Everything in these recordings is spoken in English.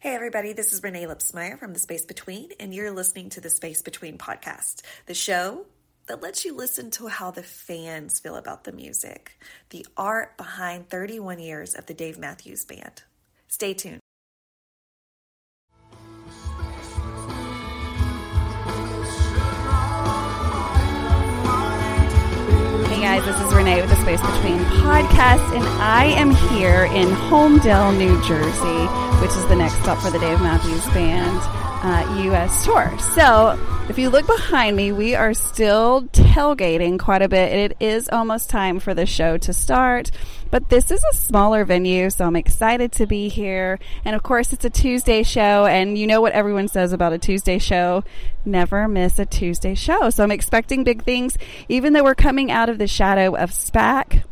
Hey, everybody, this is Renee Lipsmeyer from The Space Between, and you're listening to the Space Between podcast, the show that lets you listen to how the fans feel about the music, the art behind 31 years of the Dave Matthews Band. Stay tuned. With the Space Between podcast, and I am here in Holmdel, New Jersey, which is the next stop for the Dave Matthews Band uh, U.S. tour. So, if you look behind me, we are still tailgating quite a bit. It is almost time for the show to start, but this is a smaller venue, so I'm excited to be here. And of course, it's a Tuesday show, and you know what everyone says about a Tuesday show never miss a Tuesday show. So, I'm expecting big things, even though we're coming out of the shadow of SPAC.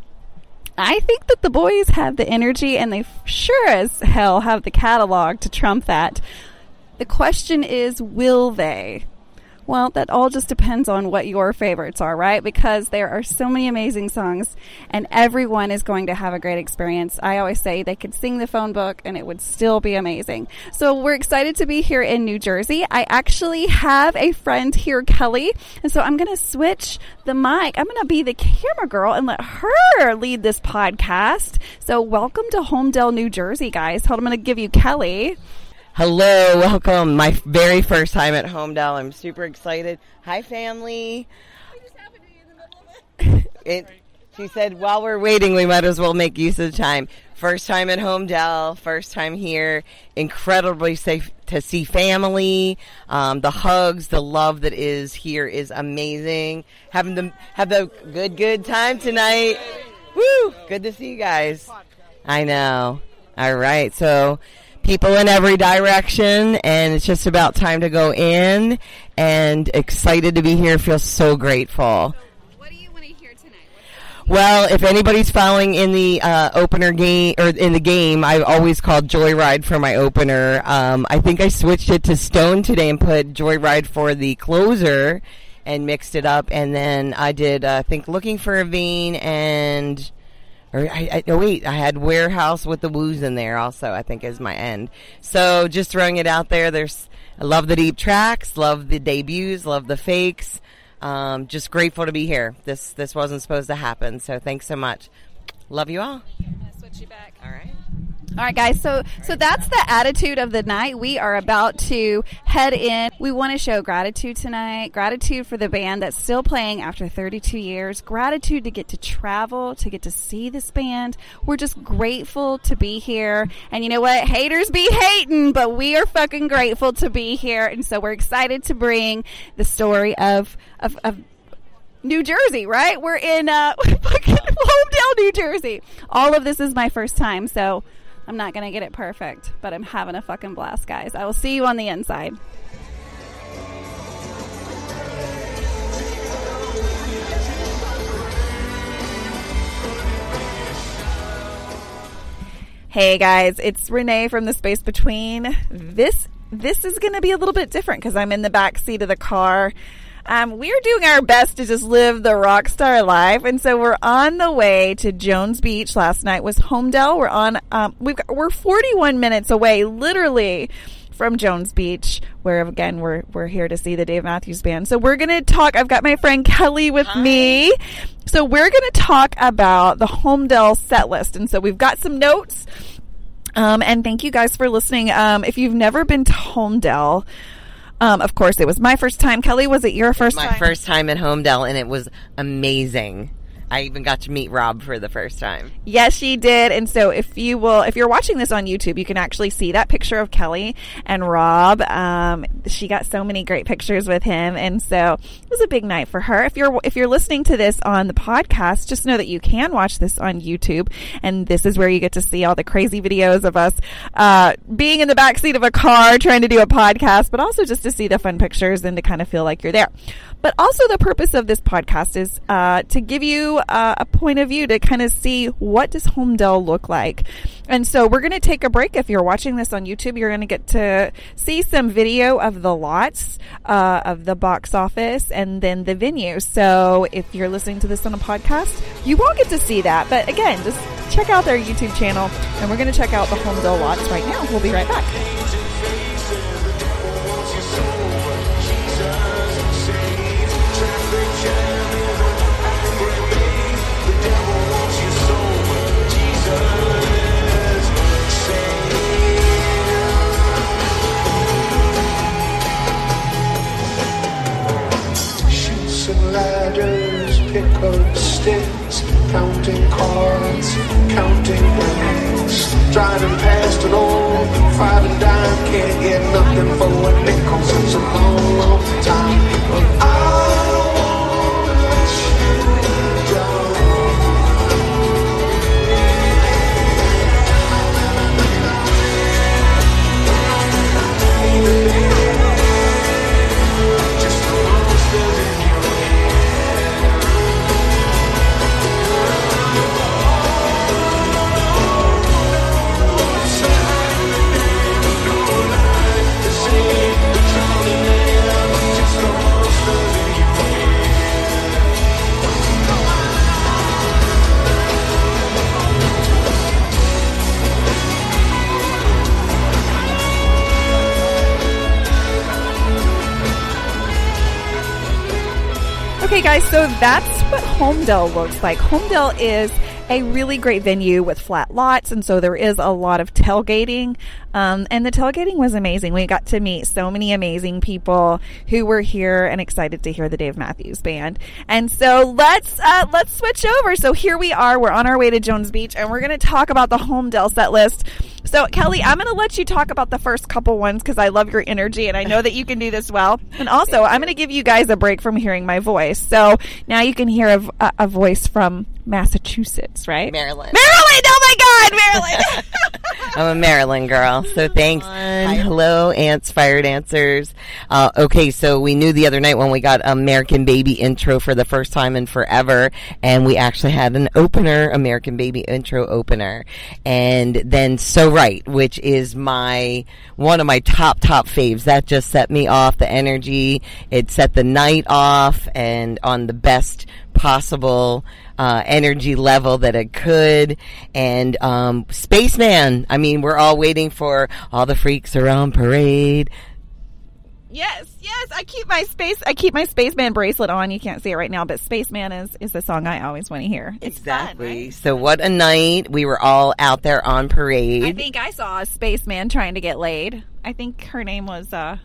I think that the boys have the energy and they sure as hell have the catalog to trump that. The question is, will they? Well, that all just depends on what your favorites are, right? Because there are so many amazing songs and everyone is going to have a great experience. I always say they could sing the phone book and it would still be amazing. So we're excited to be here in New Jersey. I actually have a friend here, Kelly. And so I'm going to switch the mic. I'm going to be the camera girl and let her lead this podcast. So welcome to Holmdel, New Jersey, guys. Hold, I'm going to give you Kelly. Hello, welcome. My very first time at Holmdel. I'm super excited. Hi, family. It, she said, while we're waiting, we might as well make use of the time. First time at Holmdel, first time here. Incredibly safe to see family. Um, the hugs, the love that is here is amazing. Having them have a good, good time tonight. Woo! Good to see you guys. I know. All right, so people in every direction, and it's just about time to go in. And excited to be here. Feel so grateful. What do you want to hear tonight? Well, if anybody's following in the uh, opener game or in the game, I've always called Joyride for my opener. Um, I think I switched it to Stone today and put Joyride for the closer and mixed it up. And then I did, uh, I think, Looking for a Vein and. Or I, I, oh wait, I had Warehouse with the Woos in there also. I think is my end. So just throwing it out there. There's I love the deep tracks, love the debuts, love the fakes. Um, just grateful to be here. This this wasn't supposed to happen. So thanks so much. Love you all. I'm going to switch you back. All right. All right, guys. So, so that's the attitude of the night. We are about to head in. We want to show gratitude tonight. Gratitude for the band that's still playing after 32 years. Gratitude to get to travel, to get to see this band. We're just grateful to be here. And you know what? Haters be hating, but we are fucking grateful to be here. And so we're excited to bring the story of, of, of New Jersey, right? We're in uh, fucking New Jersey. All of this is my first time, so I'm not going to get it perfect, but I'm having a fucking blast, guys. I will see you on the inside. Hey guys, it's Renee from the Space Between. This this is going to be a little bit different because I'm in the back seat of the car. Um, we're doing our best to just live the rock star life, and so we're on the way to Jones Beach. Last night was Holmdel. We're on. Um, we've got, we're 41 minutes away, literally from Jones Beach, where again we're we're here to see the Dave Matthews Band. So we're gonna talk. I've got my friend Kelly with Hi. me. So we're gonna talk about the Holmdel set list, and so we've got some notes. Um, and thank you guys for listening. Um, if you've never been to Holmdel, um, of course, it was my first time. Kelly, was it your first My time? first time at Holmdel, and it was amazing. I even got to meet Rob for the first time. Yes, she did. And so if you will, if you're watching this on YouTube, you can actually see that picture of Kelly and Rob. Um, she got so many great pictures with him. And so it was a big night for her. If you're, if you're listening to this on the podcast, just know that you can watch this on YouTube. And this is where you get to see all the crazy videos of us, uh, being in the backseat of a car trying to do a podcast, but also just to see the fun pictures and to kind of feel like you're there. But also the purpose of this podcast is uh, to give you uh, a point of view to kind of see what does Holmdel look like. And so we're going to take a break. If you're watching this on YouTube, you're going to get to see some video of the lots, uh, of the box office, and then the venue. So if you're listening to this on a podcast, you won't get to see that. But again, just check out their YouTube channel, and we're going to check out the Holmdel lots right now. We'll be right back. Counting cards, counting rings. Driving past an old five and dime, can't get nothing for a nickel since a long, long guys, so that's what Holmdel looks like. Holmdel is a really great venue with flat lots, and so there is a lot of tailgating. Um, and the tailgating was amazing. We got to meet so many amazing people who were here and excited to hear the Dave Matthews Band. And so let's uh, let's switch over. So here we are. We're on our way to Jones Beach, and we're going to talk about the Home Holmdel set list. So Kelly, I'm going to let you talk about the first couple ones because I love your energy, and I know that you can do this well. And also, I'm going to give you guys a break from hearing my voice. So now you can hear a voice from Massachusetts, right? Maryland. Maryland! My God, Maryland! I'm a Maryland girl, so thanks. Hello, ants, fire dancers. Uh, okay, so we knew the other night when we got American Baby intro for the first time in forever, and we actually had an opener, American Baby intro opener, and then So Right, which is my one of my top top faves. That just set me off the energy. It set the night off, and on the best possible uh, energy level that it could. And um, Spaceman, I mean, we're all waiting for all the freaks around parade. yes, yes. I keep my space. I keep my spaceman bracelet on. You can't see it right now, but Spaceman is is the song I always want to hear. It's fun, right? So what a night. We were all out there on parade. I think I saw a spaceman trying to get laid. I think her name was uh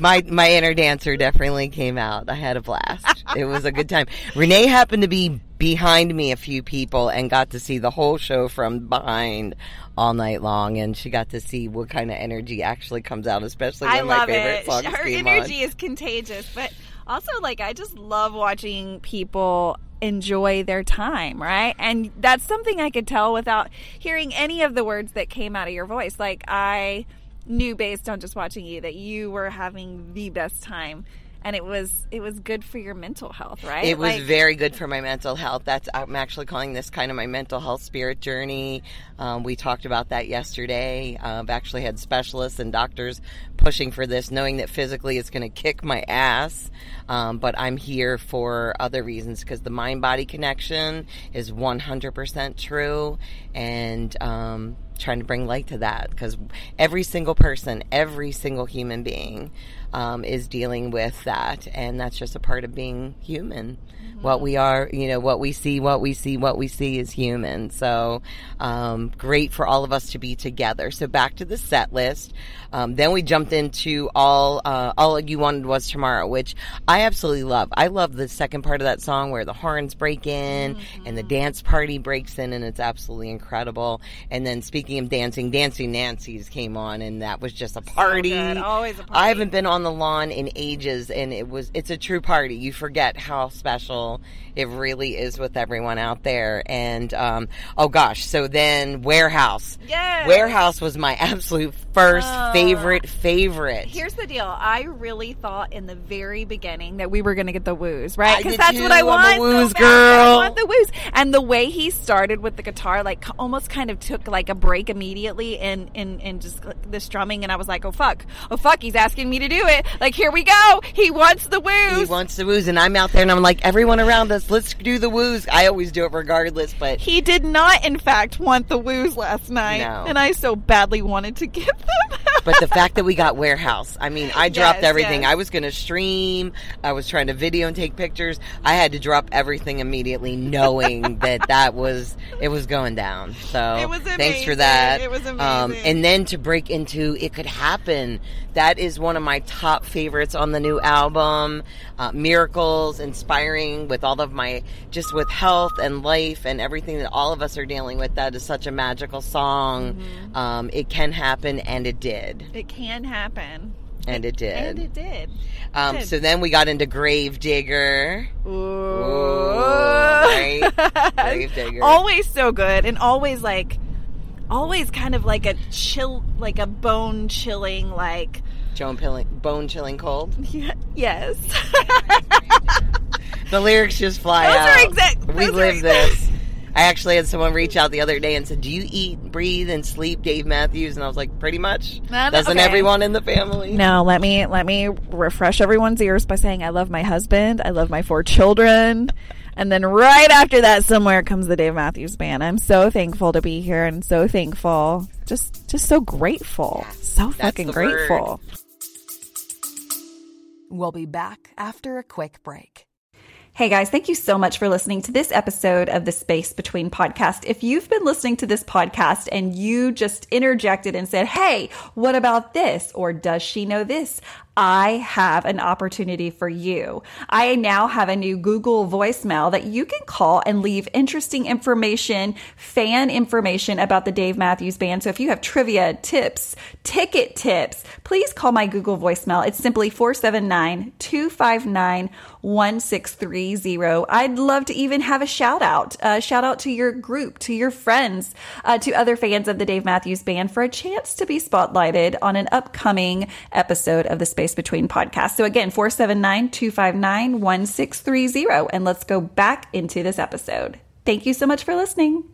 my my inner dancer definitely came out. I had a blast. It was a good time. Renee happened to be behind me a few people and got to see the whole show from behind all night long and she got to see what kind of energy actually comes out, especially when I my favorite it. songs Her energy on. is contagious, but also like I just love watching people enjoy their time, right? And that's something I could tell without hearing any of the words that came out of your voice. Like I knew based on just watching you that you were having the best time and it was it was good for your mental health, right? It was Like- very good for my mental health. That's I'm actually calling this kind of my mental health spirit journey. Um, we talked about that yesterday. I've actually had specialists and doctors pushing for this, knowing that physically it's going to kick my ass. Um, but I'm here for other reasons because the mind body connection is 100% true, and um, trying to bring light to that because every single person, every single human being um, is dealing with that, and that's just a part of being human. What we are, you know, what we see, what we see, what we see is human. So um, great for all of us to be together. So back to the set list. Um, then we jumped into all uh, all you wanted was tomorrow, which I absolutely love. I love the second part of that song where the horns break in and the dance party breaks in, and it's absolutely incredible. And then speaking of dancing, Dancing Nancies came on, and that was just a party. good. Always a I party. haven't been on the lawn in ages, and it was it's a true party. You forget how special it really is with everyone out there. And um, oh gosh, so then Warehouse. Yes. Warehouse was my absolute first Oh. favorite favorite. Here's the deal. I really thought in the very beginning that we were going to get the woos, right? Because that's too. what I I'm want. woos girl. I want the woos. And the way he started with the guitar, like almost kind of took like a break immediately in in, in just the strumming, and I was like, oh fuck, oh fuck, he's asking me to do it. Like here we go. He wants the woos. he wants the woos, and I'm out there, and I'm like, everyone around us, let's do the woos. I always do it regardless, but He did not, in fact, want the woos last night, No. and I so badly wanted to give them. but the fact that we got warehouse, I mean, I dropped Yes, everything. yes. I was going to stream. I was trying to video and take pictures. I had to drop everything immediately, knowing that that was it was going down. So It was thanks for that. It was Um, amazing. and then to break into "It Could Happen," that is one of my top favorites on the new album. Uh, miracles, inspiring with all of my just with health and life and everything that all of us are dealing with. That is such a magical song. Mm-hmm. Um, it can happen, and it did, It can happen. and it did. And it did. um, did. so then we got into Grave Digger. Ooh. right? Grave Digger. always so good and always like always kind of like a chill like a bone chilling like Joan Pilling, Bone Chilling Cold. yes The lyrics just fly Those out. are exact- We live this. I actually had someone reach out the other day and said, "Do you eat, breathe, and sleep Dave Matthews?" And I was like, "Pretty much." Doesn't okay. everyone in the family? no let me let me refresh everyone's ears by saying i love my husband i love my four children and then right after that somewhere comes the dave matthews band i'm so thankful to be here and so thankful just just so grateful so fucking the grateful We'll be back after a quick break. Hey guys, thank you so much for listening to this episode of the Space Between podcast. If you've been listening to this podcast and you just interjected and said, Hey, what about this? Or does she know this? I have an opportunity for you. I now have a new Google voicemail that you can call and leave interesting information, fan information about the Dave Matthews Band. So if you have trivia, tips, ticket tips, please call my Google voicemail. It's simply 479 259 1630. I'd love to even have a shout out. Uh, shout out to your group, to your friends, uh, to other fans of the Dave Matthews Band for a chance to be spotlighted on an upcoming episode of the Space Between podcasts. So again, 479 259 1630. And let's go back into this episode. Thank you so much for listening.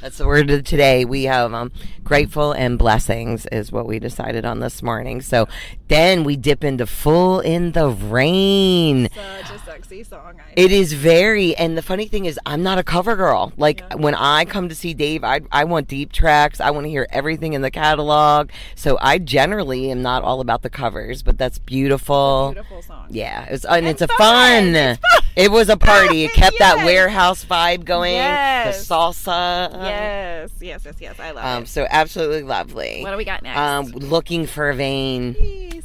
That's the word of today. We have um, grateful and blessings is what we decided on this morning. So then we dip into fool in the rain. such a sexy song It is very, and the funny thing is, I'm not a cover girl. Like when I come to see Dave, I I want deep tracks. I want to hear everything in the catalog. So I generally am not all about the covers, but that's beautiful. beautiful song Yeah, it's and, it's a fun. fun. It was a party. It kept that warehouse vibe going. Yes. The salsa. Yes yes yes yes i love Um, it so absolutely lovely. what do we got next Um, looking for a vein.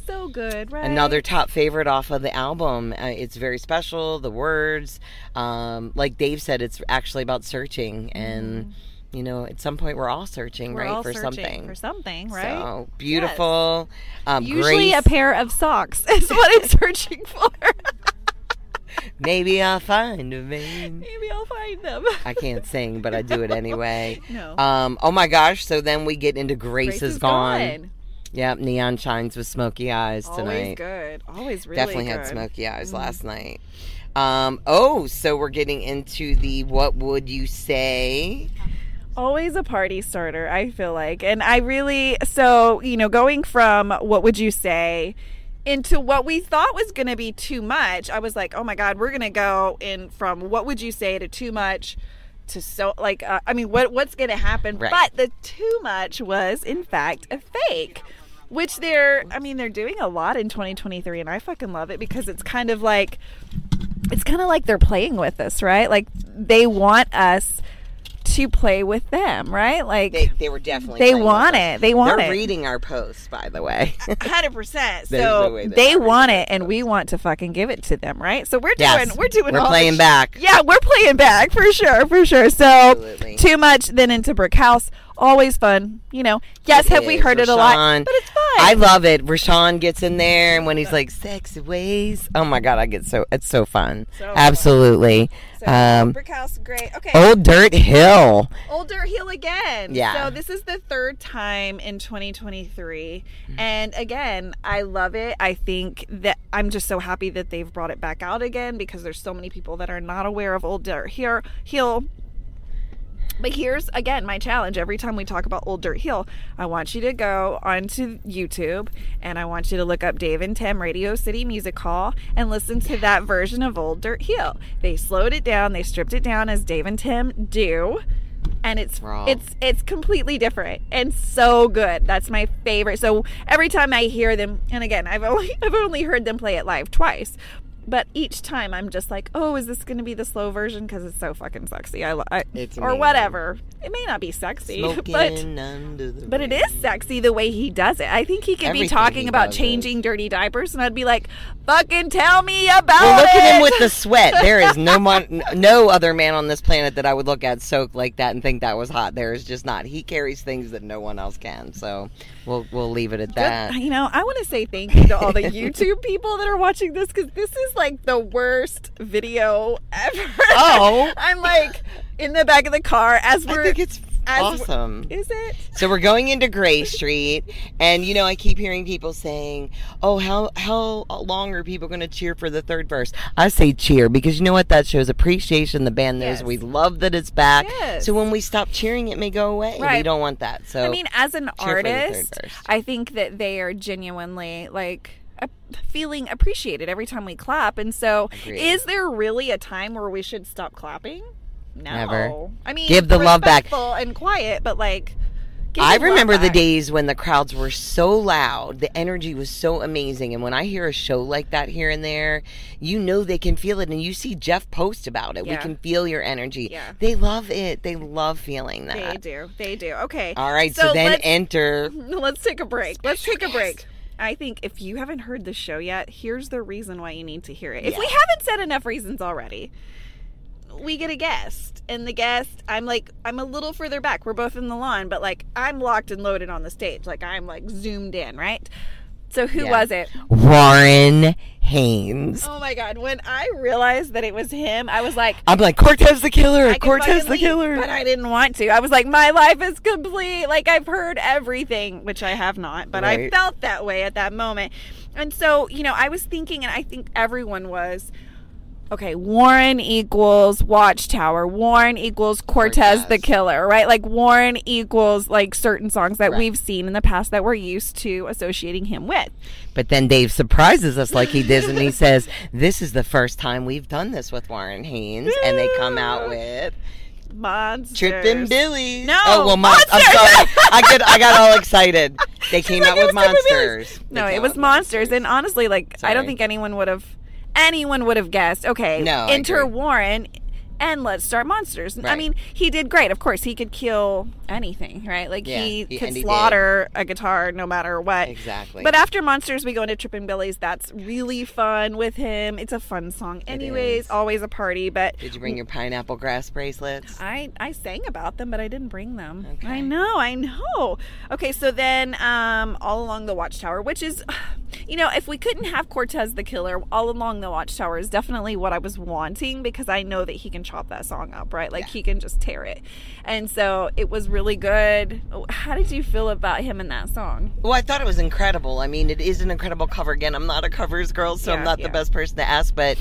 So good right Another top favorite off of the album. Uh, it's very special. The words, um, like Dave said, it's actually about searching, and you know, at some point we're all searching. We're right, all for searching something. for something right So beautiful. Um, usually Grace, a pair of socks is what i'm searching for maybe I'll find a vein. maybe i'll find them I can't sing, but I do it anyway. No. Um, oh my gosh! So then we get into Grace, Grace is is gone. gone. Yep, neon shines with smoky eyes always tonight. good always really Definitely good. Had smoky eyes last night. Um, oh, so we're getting into the what would you say? always a party starter i feel like and i really so you know going from what would you say into what we thought was going to be too much i was like oh my god we're going to go in from what would you say to too much to so like uh, i mean what what's going to happen Right. but the too much was in fact a fake which they're i mean they're doing a lot in 2023 and i fucking love it because it's kind of like it's kind of like they're playing with us right like they want us to play with them right like They, they were definitely. They playing with want us. it. They want They're it. reading our posts, by the way. hundred percent. There's the So way they want it, and we want to fucking give it to them, right? So we're doing, Yes. we're doing, We're all the playing sh- back. Yeah, we're playing back for sure, for sure. So Absolutely. too much, then into Brick House, always fun. You know, yes, have we is. heard it a lot? But it's fun. I love it. Rashawn gets in there, and when he's like sexy ways, oh my god, I get so it's so fun. So fun. Absolutely. So, um, Brick House, great. Okay, Old Dirt Hill. Old Dirt Hill again. Yeah. So this is the third time in 2023. Mm-hmm. And again, I love it. I think that I'm just so happy that they've brought it back out again because there's so many people that are not aware of Old Dirt Hill. Hill. But here's again my challenge. Every time we talk about Old Dirt Hill, I want you to go onto YouTube and I want you to look up Dave and Tim Radio City Music Hall and listen to that version of Old Dirt Hill. They slowed it down, they stripped it down as Dave and Tim do. and it's Raw. it's it's completely different and so good. That's my favorite. So every time I hear them, and again, I've only I've only heard them play it live twice. But each time I'm just like, oh, is this going to be the slow version? Because it's so fucking sexy. I, I It's or amazing. whatever. It may not be sexy, but Smoking the but it is sexy the way he does it. I think he could be talking about changing dirty diapers, and I'd be like, "Fucking tell me about Well, look it." at him with the sweat. There is no mon- no other man on this planet that I would look at soaked like that and think that was hot. There is just not. He carries things that no one else can. So we'll we'll leave it at that. You know, I want to say thank you to all the YouTube people that are watching this because this is like the worst video ever. Oh. I'm like in the back of the car as we're. think it's awesome. Is it? So we're going into Grey Street, and you know I keep hearing people saying, "Oh, how how long are people going to cheer for the third verse?" I say cheer because you know what that shows appreciation. The band knows Yes. we love that it's back. Yes. So when we stop cheering, it may go away. We don't want that. So I mean, as an cheer for the third artist. I think that they are genuinely like feeling appreciated every time we clap. And so, Agreed. is there really a time where we should stop clapping? No. Never. I mean, Give the love back. and quiet, but like, I remember the days when the crowds were so loud, the energy was so amazing, and when I hear a show like that here and there, you know they can feel it, and you see Jeff post about it. We can feel your energy. Yeah. They love it. They love feeling that. They do. They do. Okay. All right, so, then let's, enter. let's take a break. Let's take a break. I think if you haven't heard the show yet, here's the reason why you need to hear it. If we haven't said enough reasons already, we get a guest, and the guest, I'm like, I'm a little further back. We're both in the lawn, but like, I'm locked and loaded on the stage. Like, I'm like zoomed in, right? So who Yeah. was it? Warren Haynes. Oh my god! When I realized that it was him, I was like, I'm like Cortez the killer. Cortez the leave, killer. But I didn't want to. I was like, my life is complete. Like I've heard everything, which I have not, but I felt that way at that moment. And so, you know, I was thinking, and I think everyone was. Okay, Warren equals Watchtower. Warren equals Cortez, the Killer, right? Like Warren equals like certain songs that Right. we've seen in the past that we're used to associating him with. But then Dave surprises us like he did, and he says, "This is the first time we've done this with Warren Haynes," and they come out with Monsters. Trippin' Billies. No, oh well, mon- I'm sorry. I get I got all excited. They came like, out with monsters. No, it was with monsters. And honestly, like I don't think anyone would have anyone would have guessed. Okay, No, enter. Warren and let's start monsters. I mean, he did great. Of course, he could kill anything, right? Like Yeah, he he- could and he slaughter a guitar no matter what. Exactly. But after monsters, we go into Trippin' Billies. That's really fun with him. It's a fun song, anyways. Always a party, but. Did you bring your pineapple grass bracelets? I, I sang about them, but I didn't bring them. Okay. I know, I know. Okay, so then um, all along the Watchtower, which is, you know, if we couldn't have Cortez the Killer, all along the Watchtower is definitely what I was wanting because I know that he can chop that song up, right? Like he can just tear it. And so it was really good. How did you feel about him in that song? Well, I thought it was incredible. I mean, it is an incredible cover. Again, I'm not a covers girl, so Yeah, I'm not yeah. the best person to ask. But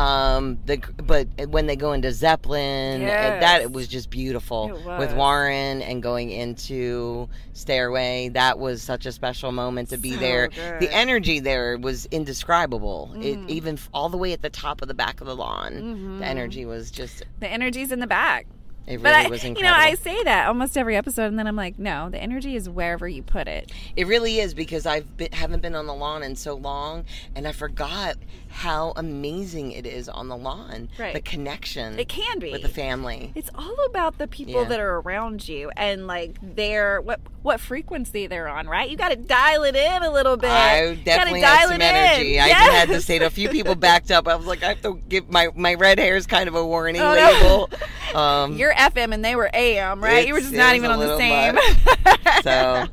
um, the but when they go into Zeppelin, uh, that it was just beautiful It with. Warren and going into Stairway. That was such a special moment to be So there. good. Mm. The energy there was indescribable. It even all the way at the top of the back of the lawn, the energy was just. The energy's in the back. It. But really I, was you know, I say that almost every episode, and then I'm like, no, the energy is wherever you put it. It really is because I've been, haven't been on the lawn in so long, and I forgot how amazing it is on the lawn. Right. The connection. It can be with the family. It's all about the people Yeah. that are around you and like their what what frequency they're on, right? You got to dial it in a little bit. I definitely dial had some in. energy. I Yes. had to say to a few people backed up. I was like, I have to give my my red hair is kind of a warning Oh, no. label. Um, You're FM and they were AM, right? You were just not even on the same. so,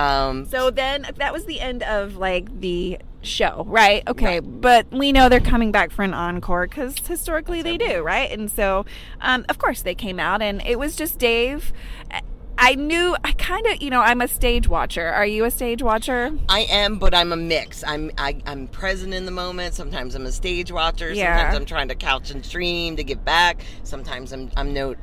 um, So then that was the end of like the show, right? Okay, but we know they're coming back for an encore because historically they do, right? And so, um, of course, they came out and it was just Dave. I knew I kind of, you know, I'm a stage watcher. Are you a stage watcher? I am, but I'm a mix. I'm I, I'm present in the moment. Sometimes I'm a stage watcher. Yeah. Sometimes I'm trying to couch and stream to give back. Sometimes I'm I'm no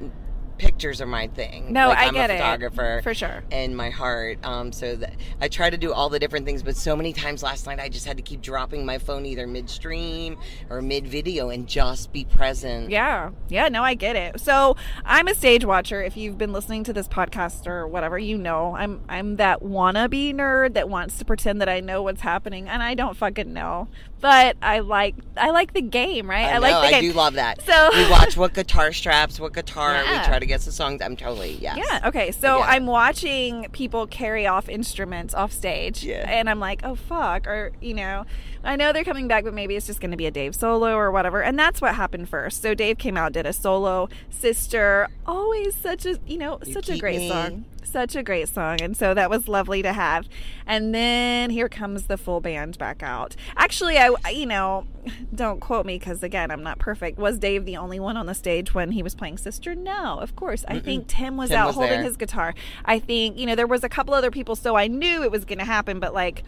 pictures are my thing. No, like, I I'm get a it. photographer For sure. in my heart. Um, so that I try to do all the different things, but so many times last night I just had to keep dropping my phone either midstream or mid video and just be present. Yeah, yeah, no, I get it. So I'm a stage watcher. If you've been listening to this podcast or whatever, you know I'm I'm that wannabe nerd that wants to pretend that I know what's happening, and I don't fucking know. But I like I like the game, right? I, like know, the I game. do love that. So- we watch what guitar straps, what guitar. Yeah. We try to guess the songs. I'm totally yes. Yeah. Okay. So Yeah. I'm watching people carry off instruments off stage, Yeah. and I'm like, oh fuck, or you know, I know they're coming back, but maybe it's just going to be a Dave solo or whatever. And that's what happened first. So Dave came out, did a solo. Sister, always such a you know You such a great me. song, such a great song, and so that was lovely to have. And then here comes the full band back out. Actually, I you know, don't quote me because again, I'm not perfect. Was Dave the only one on the stage when he was playing Sister? No, of course. I think Tim was Tim out was holding there. his guitar. I think you know there was a couple other people, so I knew it was going to happen, but like.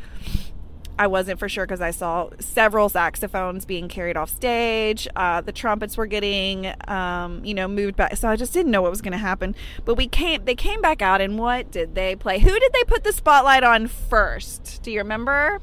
I wasn't for sure because I saw several saxophones being carried off stage. Uh, the trumpets were getting, um, you know, moved back. So I just didn't know what was going to happen. But we came, they came back out, and what did they play? Who did they put the spotlight on first? Do you remember?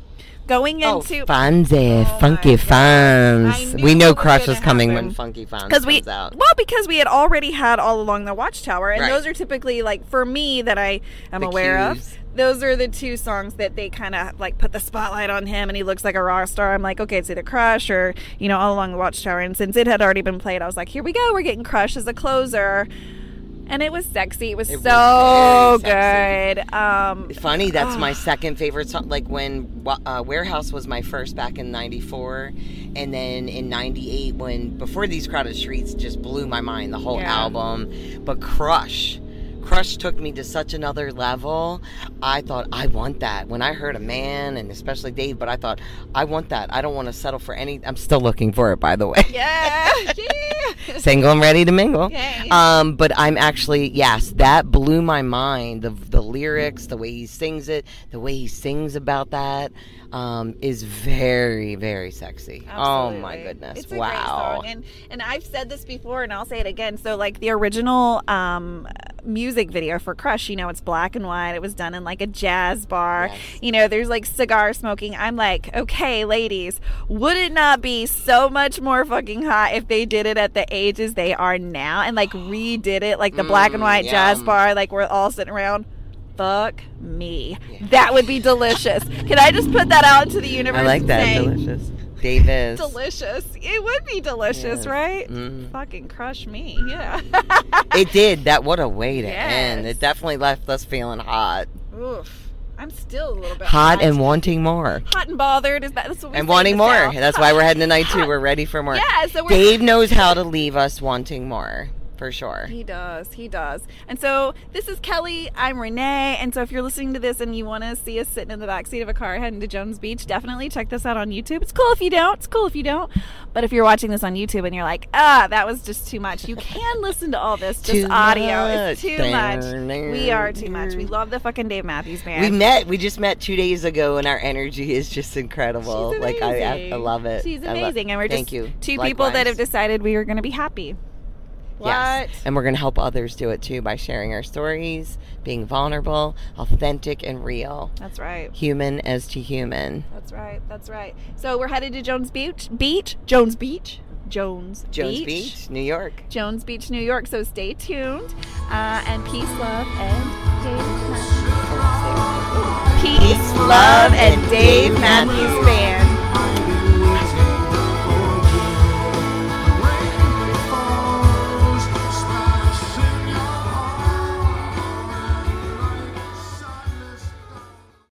Going Oh, into Fonzie, Oh Funky. Fonz. We know Crush was coming happen. when Funky Fonz because we comes out. well because we had already had all along the watchtower and Right. those are typically like for me that i am The aware cues. of those are the two songs that they kind of like put the spotlight on him and he looks like a rock star. I'm like okay it's either crush or you know all along the watchtower. And since it had already been played i was like here we go we're getting crush as a closer. And it was sexy. It was It so very good. Um Funny, that's my second favorite song. Like when uh, Warehouse was my first back in '94, and then in '98 when Before These Crowded Streets just blew my mind, the whole Yeah. album. But Crush, Crush took me to such another level. I thought I want that when I heard a man, and especially Dave. But I thought I want that. I don't want to settle for any. I'm still looking for it, by the way. yeah, yeah. Single and ready to mingle. Okay. Um, but I'm actually yes, that blew my mind. The the lyrics, the way he sings it, the way he sings about that, um, is very very sexy. Oh my goodness! It's wow. And and I've said this before and I'll say it again. So like the original um music video for Crush, you know, it's black and white. It was done in like a jazz bar. Yes. You know, there's like cigar smoking. I'm like, okay, ladies, would it not be so much more fucking hot if they did it at the ages they are now and like redid it like the black and Mm, white jazz bar, like we're all sitting around? Fuck me. That would be delicious. Can I just put that out into the universe? I like that. say, Delicious. Davis. delicious. It would be delicious, Yes. right? Mhm. Fucking crush me. Yeah. It did. That what a way to end. It definitely left us feeling hot, Oof. I'm still a little bit hot and wanting more. hot and bothered. Is that that's what we And wanting more. South. That's why we're heading to night two. We're ready for more. Yeah, so we're Dave knows how to leave us wanting more, for sure. He does. He does. And so this is Kelly. I'm Renee. And so if you're listening to this and you want to see us sitting in the back seat of a car heading to Jones Beach, definitely check this out on YouTube. It's cool if you don't. It's cool if you don't. But if you're watching this on YouTube and you're like, ah, that was just too much, you can listen to all this just audio. It's much. too much. We are too much. We love the fucking Dave Matthews Band. We met. We just met two days ago, and our energy is just incredible. Like I, I, I love it. She's love- amazing, and we're Thank just you. two people that have decided we were going to be happy. What? Yes. And we're going to help others do it too by sharing our stories, being vulnerable, authentic, and real. That's right. Human as to human. That's right. That's right. So we're headed to Jones Beach. Beach. Jones Beach. Jones. Jones Beach, New York. Jones Beach, New York. So stay tuned. Uh, and peace, love, and Dave Matthews. Peace, love, and Dave Matthews Band.